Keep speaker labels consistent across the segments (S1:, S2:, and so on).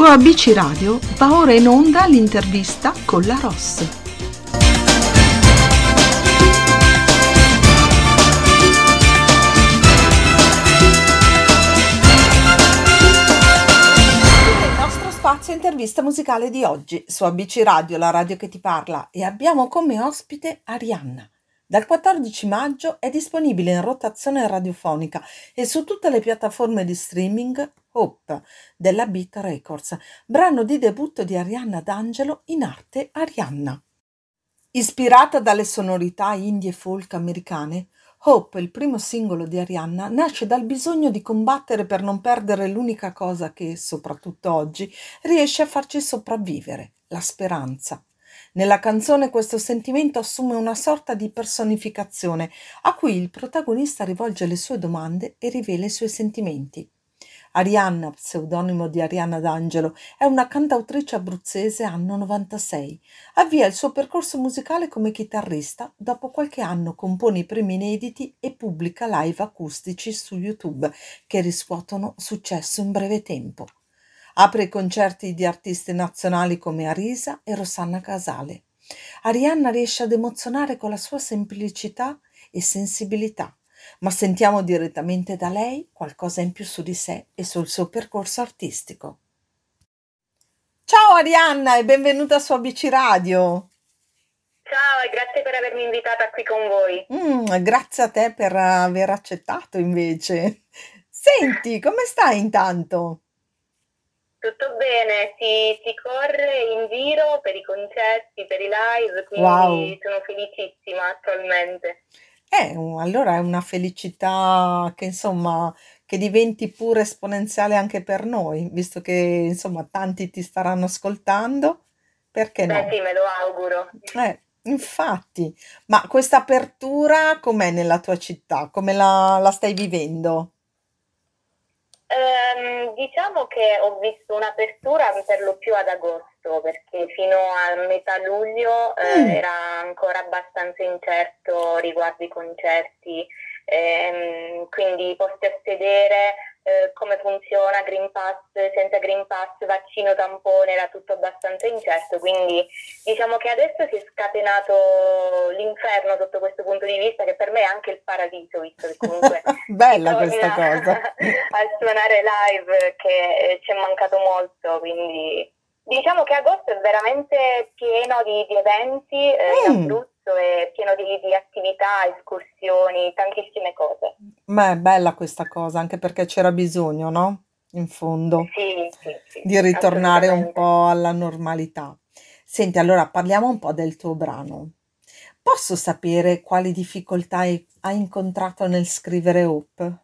S1: Su ABC Radio va ora in onda l'intervista con la Ross. Spazio intervista musicale di oggi su ABC Radio, la radio che ti parla, e abbiamo come ospite Arianna. Dal 14 maggio è disponibile in rotazione radiofonica e su tutte le piattaforme di streaming Hope della Beat Records, brano di debutto di Arianna D'Angelo in arte Arianna. Ispirata dalle sonorità indie folk americane, Hope, il primo singolo di Arianna, nasce dal bisogno di combattere per non perdere l'unica cosa che, soprattutto oggi, riesce a farci sopravvivere, la speranza. Nella canzone questo sentimento assume una sorta di personificazione a cui il protagonista rivolge le sue domande e rivela i suoi sentimenti. Arianna, pseudonimo di Arianna D'Angelo, è una cantautrice abruzzese anno 96. Avvia il suo percorso musicale come chitarrista, dopo qualche anno compone i primi inediti e pubblica live acustici su YouTube che riscuotono successo in breve tempo. Apre i concerti di artisti nazionali come Arisa e Rosanna Casale. Arianna riesce ad emozionare con la sua semplicità e sensibilità, ma sentiamo direttamente da lei qualcosa in più su di sé e sul suo percorso artistico. Ciao Arianna e benvenuta su ABC Radio.
S2: Ciao e grazie per avermi invitata qui con voi.
S1: Mm, grazie a te per aver accettato invece. Senti, come stai intanto?
S2: Tutto bene, si, si, corre in giro per i concerti, per i live, quindi
S1: wow.
S2: sono felicissima attualmente.
S1: Eh, allora è una felicità che insomma che diventi pure esponenziale anche per noi, visto che insomma tanti ti staranno ascoltando, perché no?
S2: Beh sì, me lo auguro.
S1: Eh, infatti, ma questa apertura com'è nella tua città? Come la, la stai vivendo?
S2: Ehm, diciamo che ho visto un'apertura per lo più ad agosto, perché fino a metà luglio eh,
S1: Mm.
S2: era ancora abbastanza incerto riguardo i concerti, ehm, quindi posti a sedere, eh, come funziona, Green Pass, senza Green Pass, vaccino tampone, era tutto abbastanza incerto, quindi diciamo che adesso si è scatenato l'inferno sotto questo punto di vista, che per me è anche il paradiso, visto che comunque
S1: Bella questa cosa.
S2: a suonare live che eh, ci è mancato molto, quindi diciamo che agosto è veramente pieno di, di eventi eh, in
S1: Mm.
S2: Abruzzo, è pieno di, di attività, escursioni, tantissime cose.
S1: Ma è bella questa cosa, anche perché c'era bisogno, no? In fondo,
S2: Sì, sì, sì,
S1: di ritornare un
S2: assolutamente.
S1: po' alla normalità. Senti, allora parliamo un po' del tuo brano. Posso sapere quali difficoltà hai, hai incontrato nel scrivere Hope?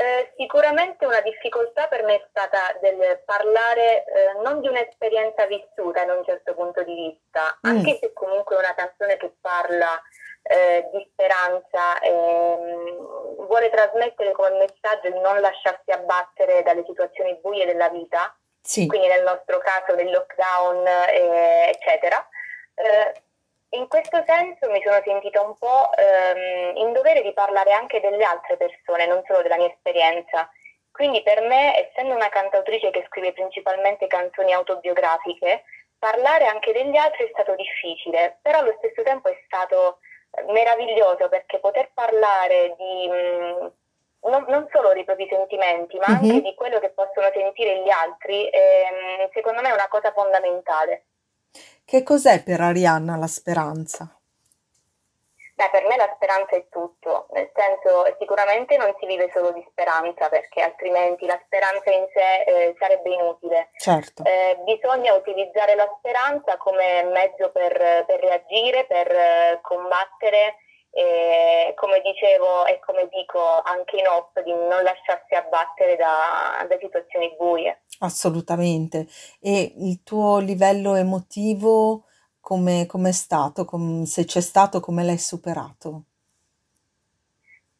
S2: Eh, sicuramente una difficoltà per me è stata del parlare eh, non di un'esperienza vissuta in un certo punto di vista,
S1: Mm.
S2: anche se comunque è una canzone che parla eh, di speranza, ehm, vuole trasmettere come messaggio il non lasciarsi abbattere dalle situazioni buie della vita,
S1: Sì.
S2: quindi nel nostro caso del lockdown, eh, eccetera. Eh, in questo senso mi sono sentita un po' ehm, in dovere di parlare anche delle altre persone, non solo della mia esperienza. Quindi per me, essendo una cantautrice che scrive principalmente canzoni autobiografiche, parlare anche degli altri è stato difficile, però allo stesso tempo è stato meraviglioso perché poter parlare di mh, non, non solo dei propri sentimenti, ma anche
S1: Mhm.
S2: di quello che possono sentire gli altri, ehm, secondo me è una cosa fondamentale.
S1: Che cos'è per Arianna la speranza?
S2: Beh, per me la speranza è tutto, nel senso sicuramente non si vive solo di speranza perché altrimenti la speranza in sé eh, sarebbe inutile.
S1: Certo.
S2: Eh, bisogna utilizzare la speranza come mezzo per, per reagire, per eh, combattere e come dicevo e come dico anche in off di non lasciarsi abbattere da, da situazioni buie.
S1: Assolutamente. E il tuo livello emotivo come com'è stato? Com- se c'è stato, come l'hai superato?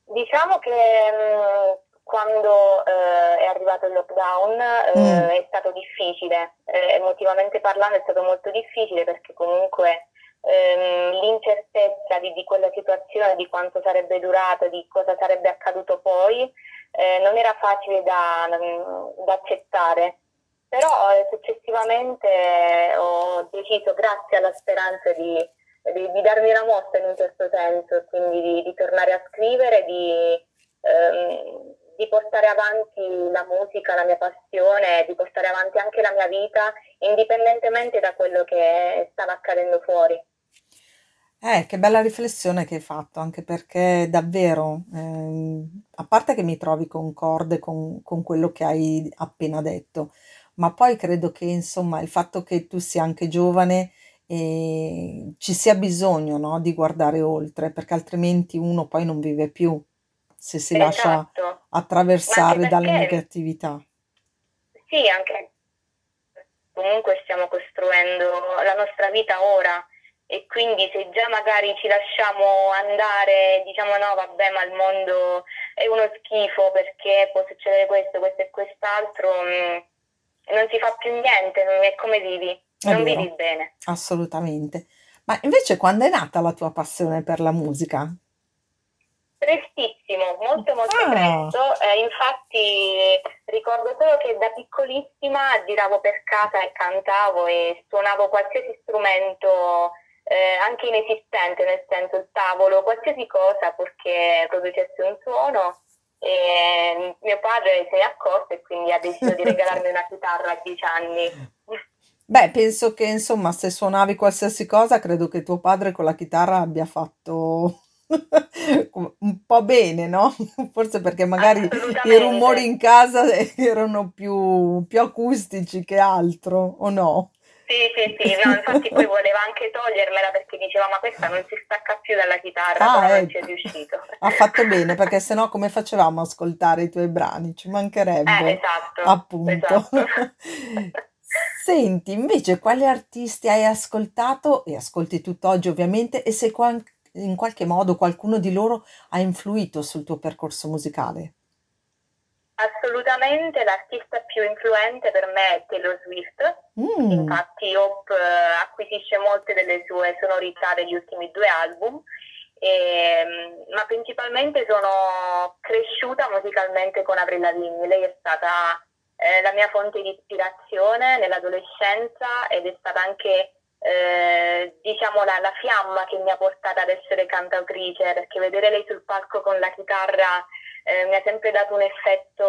S2: Diciamo che mh, quando eh, è arrivato il lockdown eh,
S1: Mm.
S2: è stato difficile, eh, emotivamente parlando è stato molto difficile perché comunque ehm, l'incertezza di, di quella situazione, di quanto sarebbe durata, di cosa sarebbe accaduto poi, eh, non era facile da, da accettare. però eh, successivamente ho deciso, grazie alla speranza di, di, di, darmi una mossa in un certo senso, quindi di, di tornare a scrivere, di, ehm, di portare avanti la musica, la mia passione, di portare avanti anche la mia vita, indipendentemente da quello che stava accadendo fuori.
S1: Eh, che bella riflessione che hai fatto, anche perché davvero, ehm, a parte che mi trovi concorde con, con quello che hai appena detto, ma poi credo che insomma il fatto che tu sia anche giovane e ci sia bisogno, no, di guardare oltre, perché altrimenti uno poi non vive più se si lascia
S2: Esatto, ma
S1: attraversare
S2: anche
S1: dalle
S2: perché
S1: negatività.
S2: sì, anche comunque stiamo costruendo la nostra vita ora e quindi se già magari ci lasciamo andare, diciamo no, vabbè, ma il mondo è uno schifo perché può succedere questo, questo e quest'altro, mm, non si fa più niente, non è come vivi,
S1: È
S2: non vivi
S1: vero,
S2: bene.
S1: assolutamente. Ma invece quando è nata la tua passione per la musica?
S2: Prestissimo, molto molto
S1: Ah,
S2: presto, eh, infatti ricordo solo che da piccolissima giravo per casa e cantavo e suonavo qualsiasi strumento, eh, anche inesistente, nel senso il tavolo, qualsiasi cosa purché producesse un suono. E mio padre se ne è accorto e quindi ha deciso di regalarmi una chitarra a 10 anni.
S1: beh, penso che insomma, se suonavi qualsiasi cosa, credo che tuo padre con la chitarra abbia fatto un po' bene, no? Forse perché magari i rumori in casa erano più, più acustici che altro, o no?
S2: Sì, sì, sì, no, infatti poi voleva anche togliermela perché diceva ma questa non si stacca più dalla chitarra,
S1: Ah,
S2: non ci è
S1: ecco,
S2: riuscito.
S1: ha fatto bene perché sennò come facevamo a ascoltare i tuoi brani? Ci
S2: Eh,
S1: mancherebbe,
S2: esatto,
S1: appunto.
S2: esatto.
S1: Senti, invece, quali artisti hai ascoltato e ascolti tutt'oggi ovviamente e se in qualche modo qualcuno di loro ha influito sul tuo percorso musicale?
S2: Assolutamente l'artista più influente per me è Taylor Swift,
S1: Mm,
S2: infatti Hope eh, acquisisce molte delle sue sonorità degli ultimi due album, e, ma principalmente sono cresciuta musicalmente con Avril Lavigne, lei è stata eh, la mia fonte di ispirazione nell'adolescenza ed è stata anche eh, diciamo la, la fiamma che mi ha portata ad essere cantautrice, perché vedere lei sul palco con la chitarra eh, mi ha sempre dato un effetto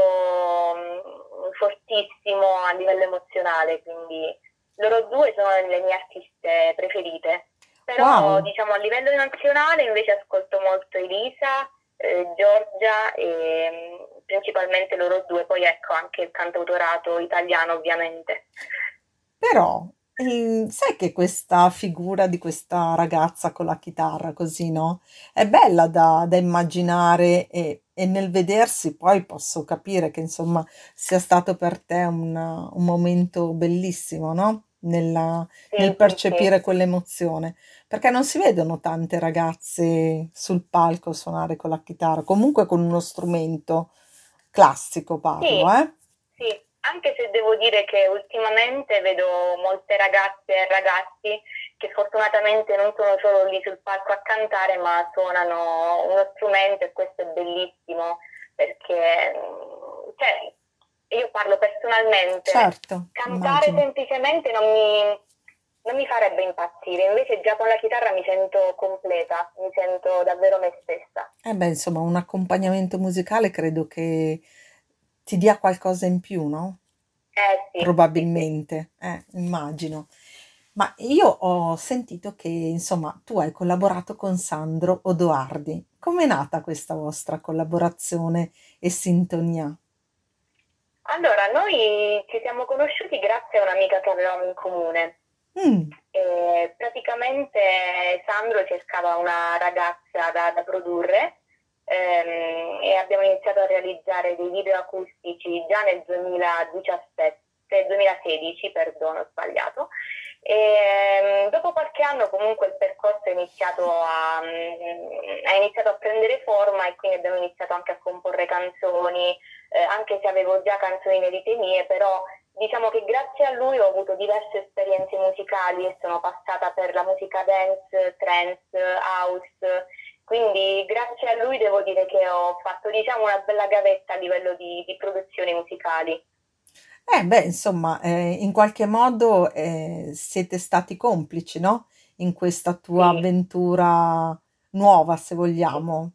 S2: mh, fortissimo a livello emozionale, quindi loro due sono le mie artiste preferite. Però
S1: wow.
S2: diciamo a livello nazionale invece ascolto molto Elisa, eh, Giorgia e mh, principalmente loro due, poi ecco anche il cantautorato italiano ovviamente.
S1: Però, ehm, sai che questa figura di questa ragazza con la chitarra così, no? È bella da, da immaginare e, e nel vedersi poi posso capire che insomma sia stato per te un, un momento bellissimo, no? Nella- nel
S2: Sì, sì, sì.
S1: percepire quell'emozione, perché non si vedono tante ragazze sul palco suonare con la chitarra, comunque con uno strumento classico parlo,
S2: Sì,
S1: eh?
S2: sì, anche se devo dire che ultimamente vedo molte ragazze e ragazzi che fortunatamente non sono solo lì sul palco a cantare, ma suonano uno strumento e questo è bellissimo perché, mm, cioè, io parlo personalmente,
S1: Certo,
S2: cantare
S1: immagino.
S2: semplicemente non mi, non mi farebbe impazzire, invece già con la chitarra mi sento completa, mi sento davvero me stessa.
S1: Eh beh, insomma, un accompagnamento musicale credo che ti dia qualcosa in più, no?
S2: Eh sì.
S1: Probabilmente, eh, immagino. Ma io ho sentito che, insomma, tu hai collaborato con Sandro Odoardi. Com'è nata questa vostra collaborazione e sintonia?
S2: Allora, noi ci siamo conosciuti grazie a un'amica che avevamo in comune.
S1: Mm,
S2: E praticamente Sandro cercava una ragazza da, da produrre ehm, e abbiamo iniziato a realizzare dei video acustici già nel 2017, 2016, perdono, ho sbagliato. E, ehm, dopo qualche anno comunque il percorso è iniziato a, mm, è iniziato a prendere forma e quindi abbiamo iniziato anche a comporre canzoni, eh, anche se avevo già canzoni inedite mie, però Diciamo che grazie a lui ho avuto diverse esperienze musicali e sono passata per la musica dance, trance, house, quindi grazie a lui devo dire che ho fatto diciamo una bella gavetta a livello di, di produzioni musicali.
S1: Eh beh, insomma, eh, in qualche modo eh, siete stati complici, no? In questa tua
S2: Sì,
S1: avventura nuova, se vogliamo,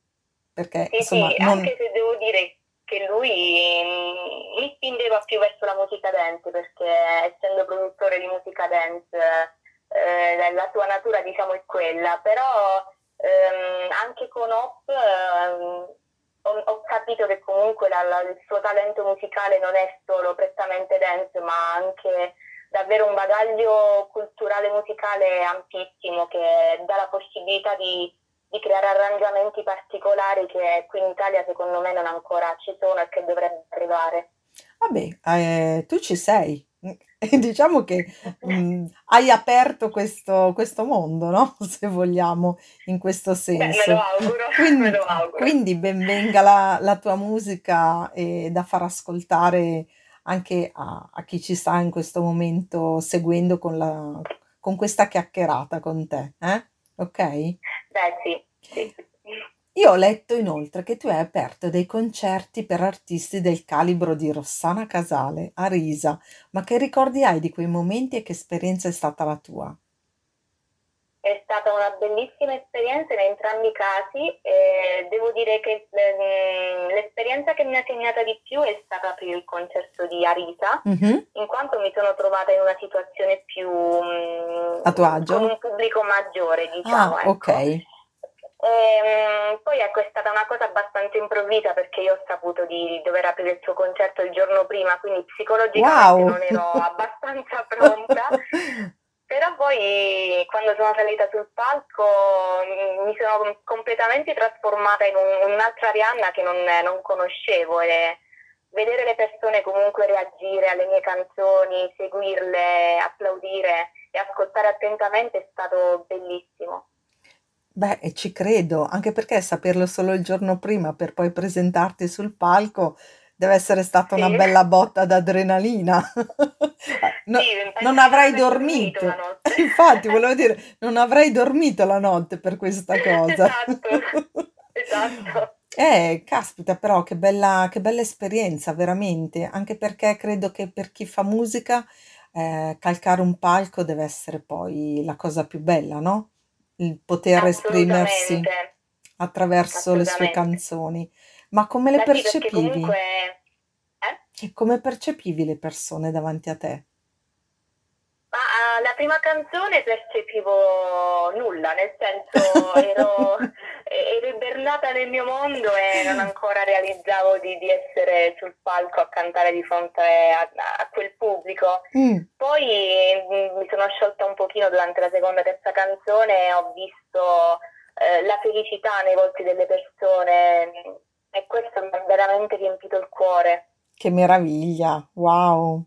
S1: perché
S2: sì,
S1: insomma,
S2: sì,
S1: non...
S2: anche se devo dire che lui mm, mi spingeva più verso la musica dance perché essendo produttore di musica dance eh, la sua natura diciamo è quella, però ehm, anche con Hop ehm, ho, ho capito che comunque la- la- il suo talento musicale non è solo prettamente dance ma anche davvero un bagaglio culturale musicale ampissimo che dà la possibilità di di creare arrangiamenti particolari che qui in Italia secondo me non ancora ci sono e che dovrebbero arrivare.
S1: Vabbè, eh, tu ci sei. E diciamo che mh, hai aperto questo, questo mondo, no? Se vogliamo, in questo
S2: Beh, me lo
S1: senso.
S2: auguro, me
S1: Quindi,
S2: lo auguro.
S1: quindi ben venga la, la tua musica e da far ascoltare anche a, a chi ci sta in questo momento seguendo con la, con questa chiacchierata con te, eh? Ok?
S2: Beh, sì, sì.
S1: Io ho letto inoltre che tu hai aperto dei concerti per artisti del calibro di Rossana Casale a Risa, ma che ricordi hai di quei momenti e che esperienza è stata la tua?
S2: È stata una bellissima esperienza in entrambi i casi e devo dire che ehm, l'esperienza che mi ha segnata di più è stata per il concerto di Arisa,
S1: Mhm.
S2: in quanto mi sono trovata in una situazione più
S1: A tuo
S2: mm, con
S1: agio?
S2: un pubblico maggiore,
S1: Ah,
S2: diciamo,
S1: ok.
S2: Ecco. Ehm, poi ecco, è stata una cosa abbastanza improvvisa perché io ho saputo di dover aprire il suo concerto il giorno prima, quindi psicologicamente
S1: Wow!
S2: non ero abbastanza pronta. Però poi quando sono salita sul palco mm, mi sono completamente trasformata in un- un'altra Arianna che non, non conoscevo e vedere le persone comunque reagire alle mie canzoni, seguirle, applaudire e ascoltare attentamente è stato bellissimo.
S1: Beh, e ci credo, anche perché saperlo solo il giorno prima per poi presentarti sul palco deve essere stata una
S2: Sì,
S1: bella botta d'adrenalina. No-
S2: sì,
S1: non
S2: penso di non
S1: avrai
S2: aver dormito la
S1: dormito.
S2: notte.
S1: Infatti, volevo dire, non avrai dormito la notte per questa cosa.
S2: Esatto, esatto.
S1: Eh, caspita, però che bella, che bella esperienza, veramente, anche perché credo che per chi fa musica, eh, calcare un palco deve essere poi la cosa più bella, no? Il poter esprimersi attraverso le sue canzoni. Ma come le
S2: Beh sì, perché
S1: percepivi?
S2: comunque... Eh?
S1: E come percepivi le persone davanti a te?
S2: Ma ah, la prima canzone percepivo nulla, nel senso ero, ero ibernata nel mio mondo e non ancora realizzavo di, di essere sul palco a cantare di fronte a, a quel pubblico.
S1: Mm,
S2: Poi mm, mi sono sciolta un pochino durante la seconda e terza canzone e ho visto eh, la felicità nei volti delle persone mm, e questo mi ha veramente riempito il cuore.
S1: che meraviglia, wow.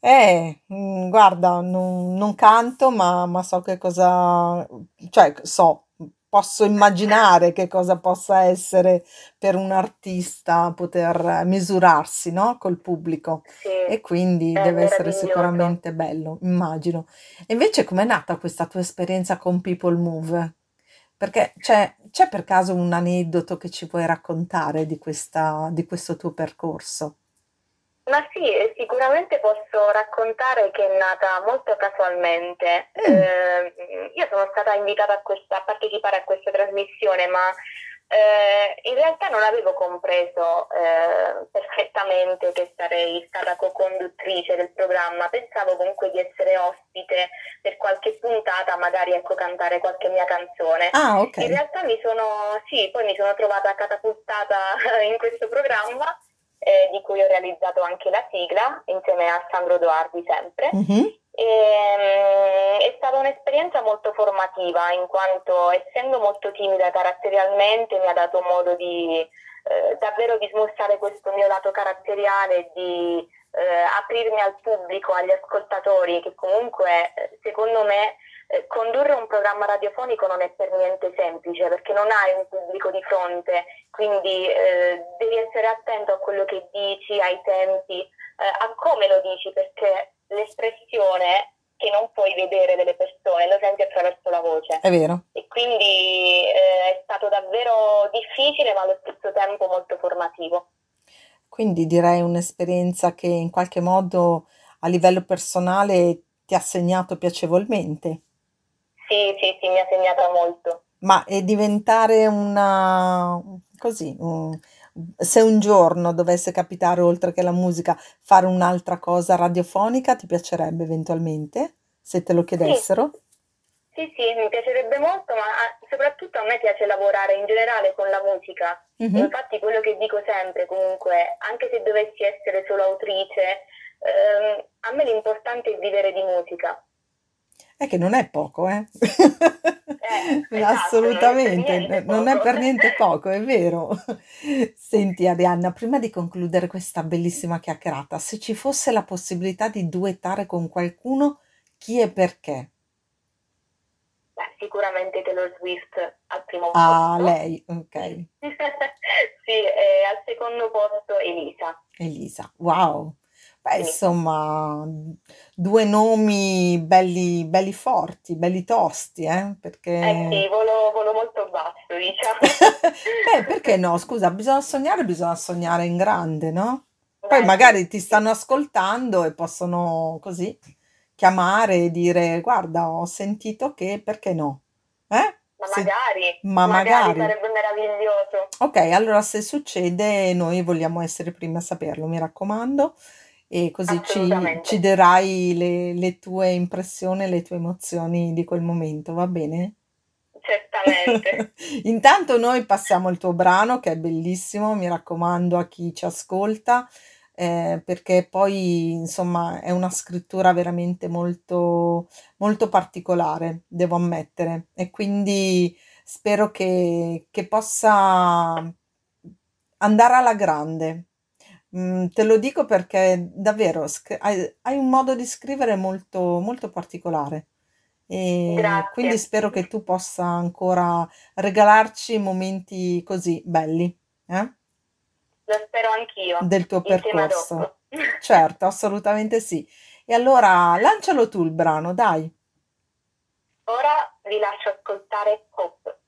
S1: Eh, mm, guarda, non, non canto, ma, ma so che cosa, cioè so, posso immaginare che cosa possa essere per un artista poter misurarsi, no? Col pubblico.
S2: Sì,
S1: E quindi deve essere sicuramente bello, immagino. E invece com'è nata questa tua esperienza con People Move? Perché c'è, c'è per caso un aneddoto che ci puoi raccontare di questa, di questo tuo percorso?
S2: Ma sì, sicuramente posso raccontare che è nata molto casualmente.
S1: Mm,
S2: Eh, io sono stata invitata a, questa- a partecipare a questa trasmissione, ma eh, in realtà non avevo compreso eh, perfettamente che sarei stata co-conduttrice del programma. Pensavo comunque di essere ospite per qualche puntata, magari ecco cantare qualche mia canzone.
S1: Ah, ok.
S2: In realtà mi sono, sì, poi mi sono trovata catapultata in questo programma eh, di cui ho realizzato anche la sigla insieme a Sandro Doardi sempre.
S1: Mhm.
S2: E, mm, è stata un'esperienza molto formativa in quanto essendo molto timida caratterialmente mi ha dato modo di eh, davvero di smussare questo mio lato caratteriale, e di eh, aprirmi al pubblico, agli ascoltatori, che comunque eh, secondo me eh, condurre un programma radiofonico non è per niente semplice perché non hai un pubblico di fronte, quindi eh, devi essere attento a quello che dici, ai tempi, eh, a come lo dici, perché l'espressione che non puoi vedere delle persone lo senti attraverso la voce.
S1: È vero.
S2: E quindi eh, è stato davvero difficile, ma allo stesso tempo molto formativo.
S1: Quindi direi un'esperienza che in qualche modo a livello personale ti ha segnato piacevolmente.
S2: Sì, sì, sì, mi ha segnata molto.
S1: Ma è diventare una così, un- se un giorno dovesse capitare, oltre che la musica, fare un'altra cosa radiofonica, ti piacerebbe eventualmente? Se te lo
S2: Sì,
S1: chiedessero?
S2: sì, sì, mi piacerebbe molto, ma soprattutto a me piace lavorare in generale con la musica.
S1: Mhm.
S2: Infatti quello che dico sempre, comunque, anche se dovessi essere solo autrice, ehm, a me l'importante è vivere di musica.
S1: È che non è poco, eh?
S2: Eh, esatto, non è
S1: Assolutamente, non è per niente poco, è vero. Senti, Arianna, prima di concludere questa bellissima chiacchierata, se ci fosse la possibilità di duettare con qualcuno, chi e perché?
S2: Beh, sicuramente Taylor Swift al primo
S1: Ah,
S2: posto.
S1: lei, ok.
S2: Sì, e al secondo posto Elisa.
S1: Elisa, wow. Beh, insomma, due nomi belli, belli forti, belli tosti, eh?
S2: Eh
S1: Perché...
S2: sì, volo, volo molto basso, diciamo.
S1: Beh, perché no? Scusa, bisogna sognare, bisogna sognare in grande, no? Poi
S2: Beh, sì,
S1: magari ti
S2: sì.
S1: stanno ascoltando e possono così chiamare e dire, guarda, ho sentito che, perché no? Eh?
S2: Ma
S1: Se-
S2: magari,
S1: ma
S2: magari
S1: magari.
S2: sarebbe meraviglioso.
S1: Ok, allora se succede, noi vogliamo essere i primi a saperlo, mi raccomando, e così ci, ci
S2: Assolutamente,
S1: darai le, le tue impressioni, le tue emozioni di quel momento, va bene?
S2: certamente.
S1: Intanto noi passiamo il tuo brano che è bellissimo, mi raccomando a chi ci ascolta, eh, perché poi insomma è una scrittura veramente molto, molto particolare, devo ammettere, e quindi spero che, che possa andare alla grande. Mm, te lo dico perché davvero sc- hai, hai un modo di scrivere molto, molto particolare. E quindi spero che tu possa ancora regalarci momenti così belli, eh,
S2: lo spero anch'io,
S1: del tuo percorso. Certo, assolutamente sì. E allora lancialo tu il brano, dai.
S2: Ora vi lascio ascoltare Hope.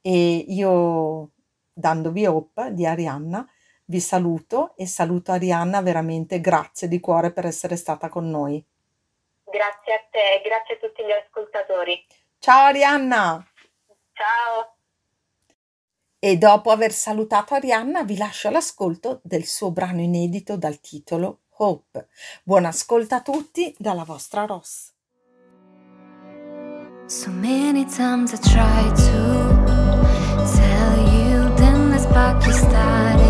S1: E io, dandovi Hope di Arianna, vi saluto e saluto Arianna veramente grazie di cuore per essere stata con noi.
S2: Grazie a te e grazie a tutti gli ascoltatori.
S1: Ciao Arianna!
S2: Ciao!
S1: E dopo aver salutato Arianna vi lascio all'ascolto del suo brano inedito dal titolo Hope. Buon ascolto a tutti dalla vostra Ross.
S3: So many times I tried to tell you, then the spark you started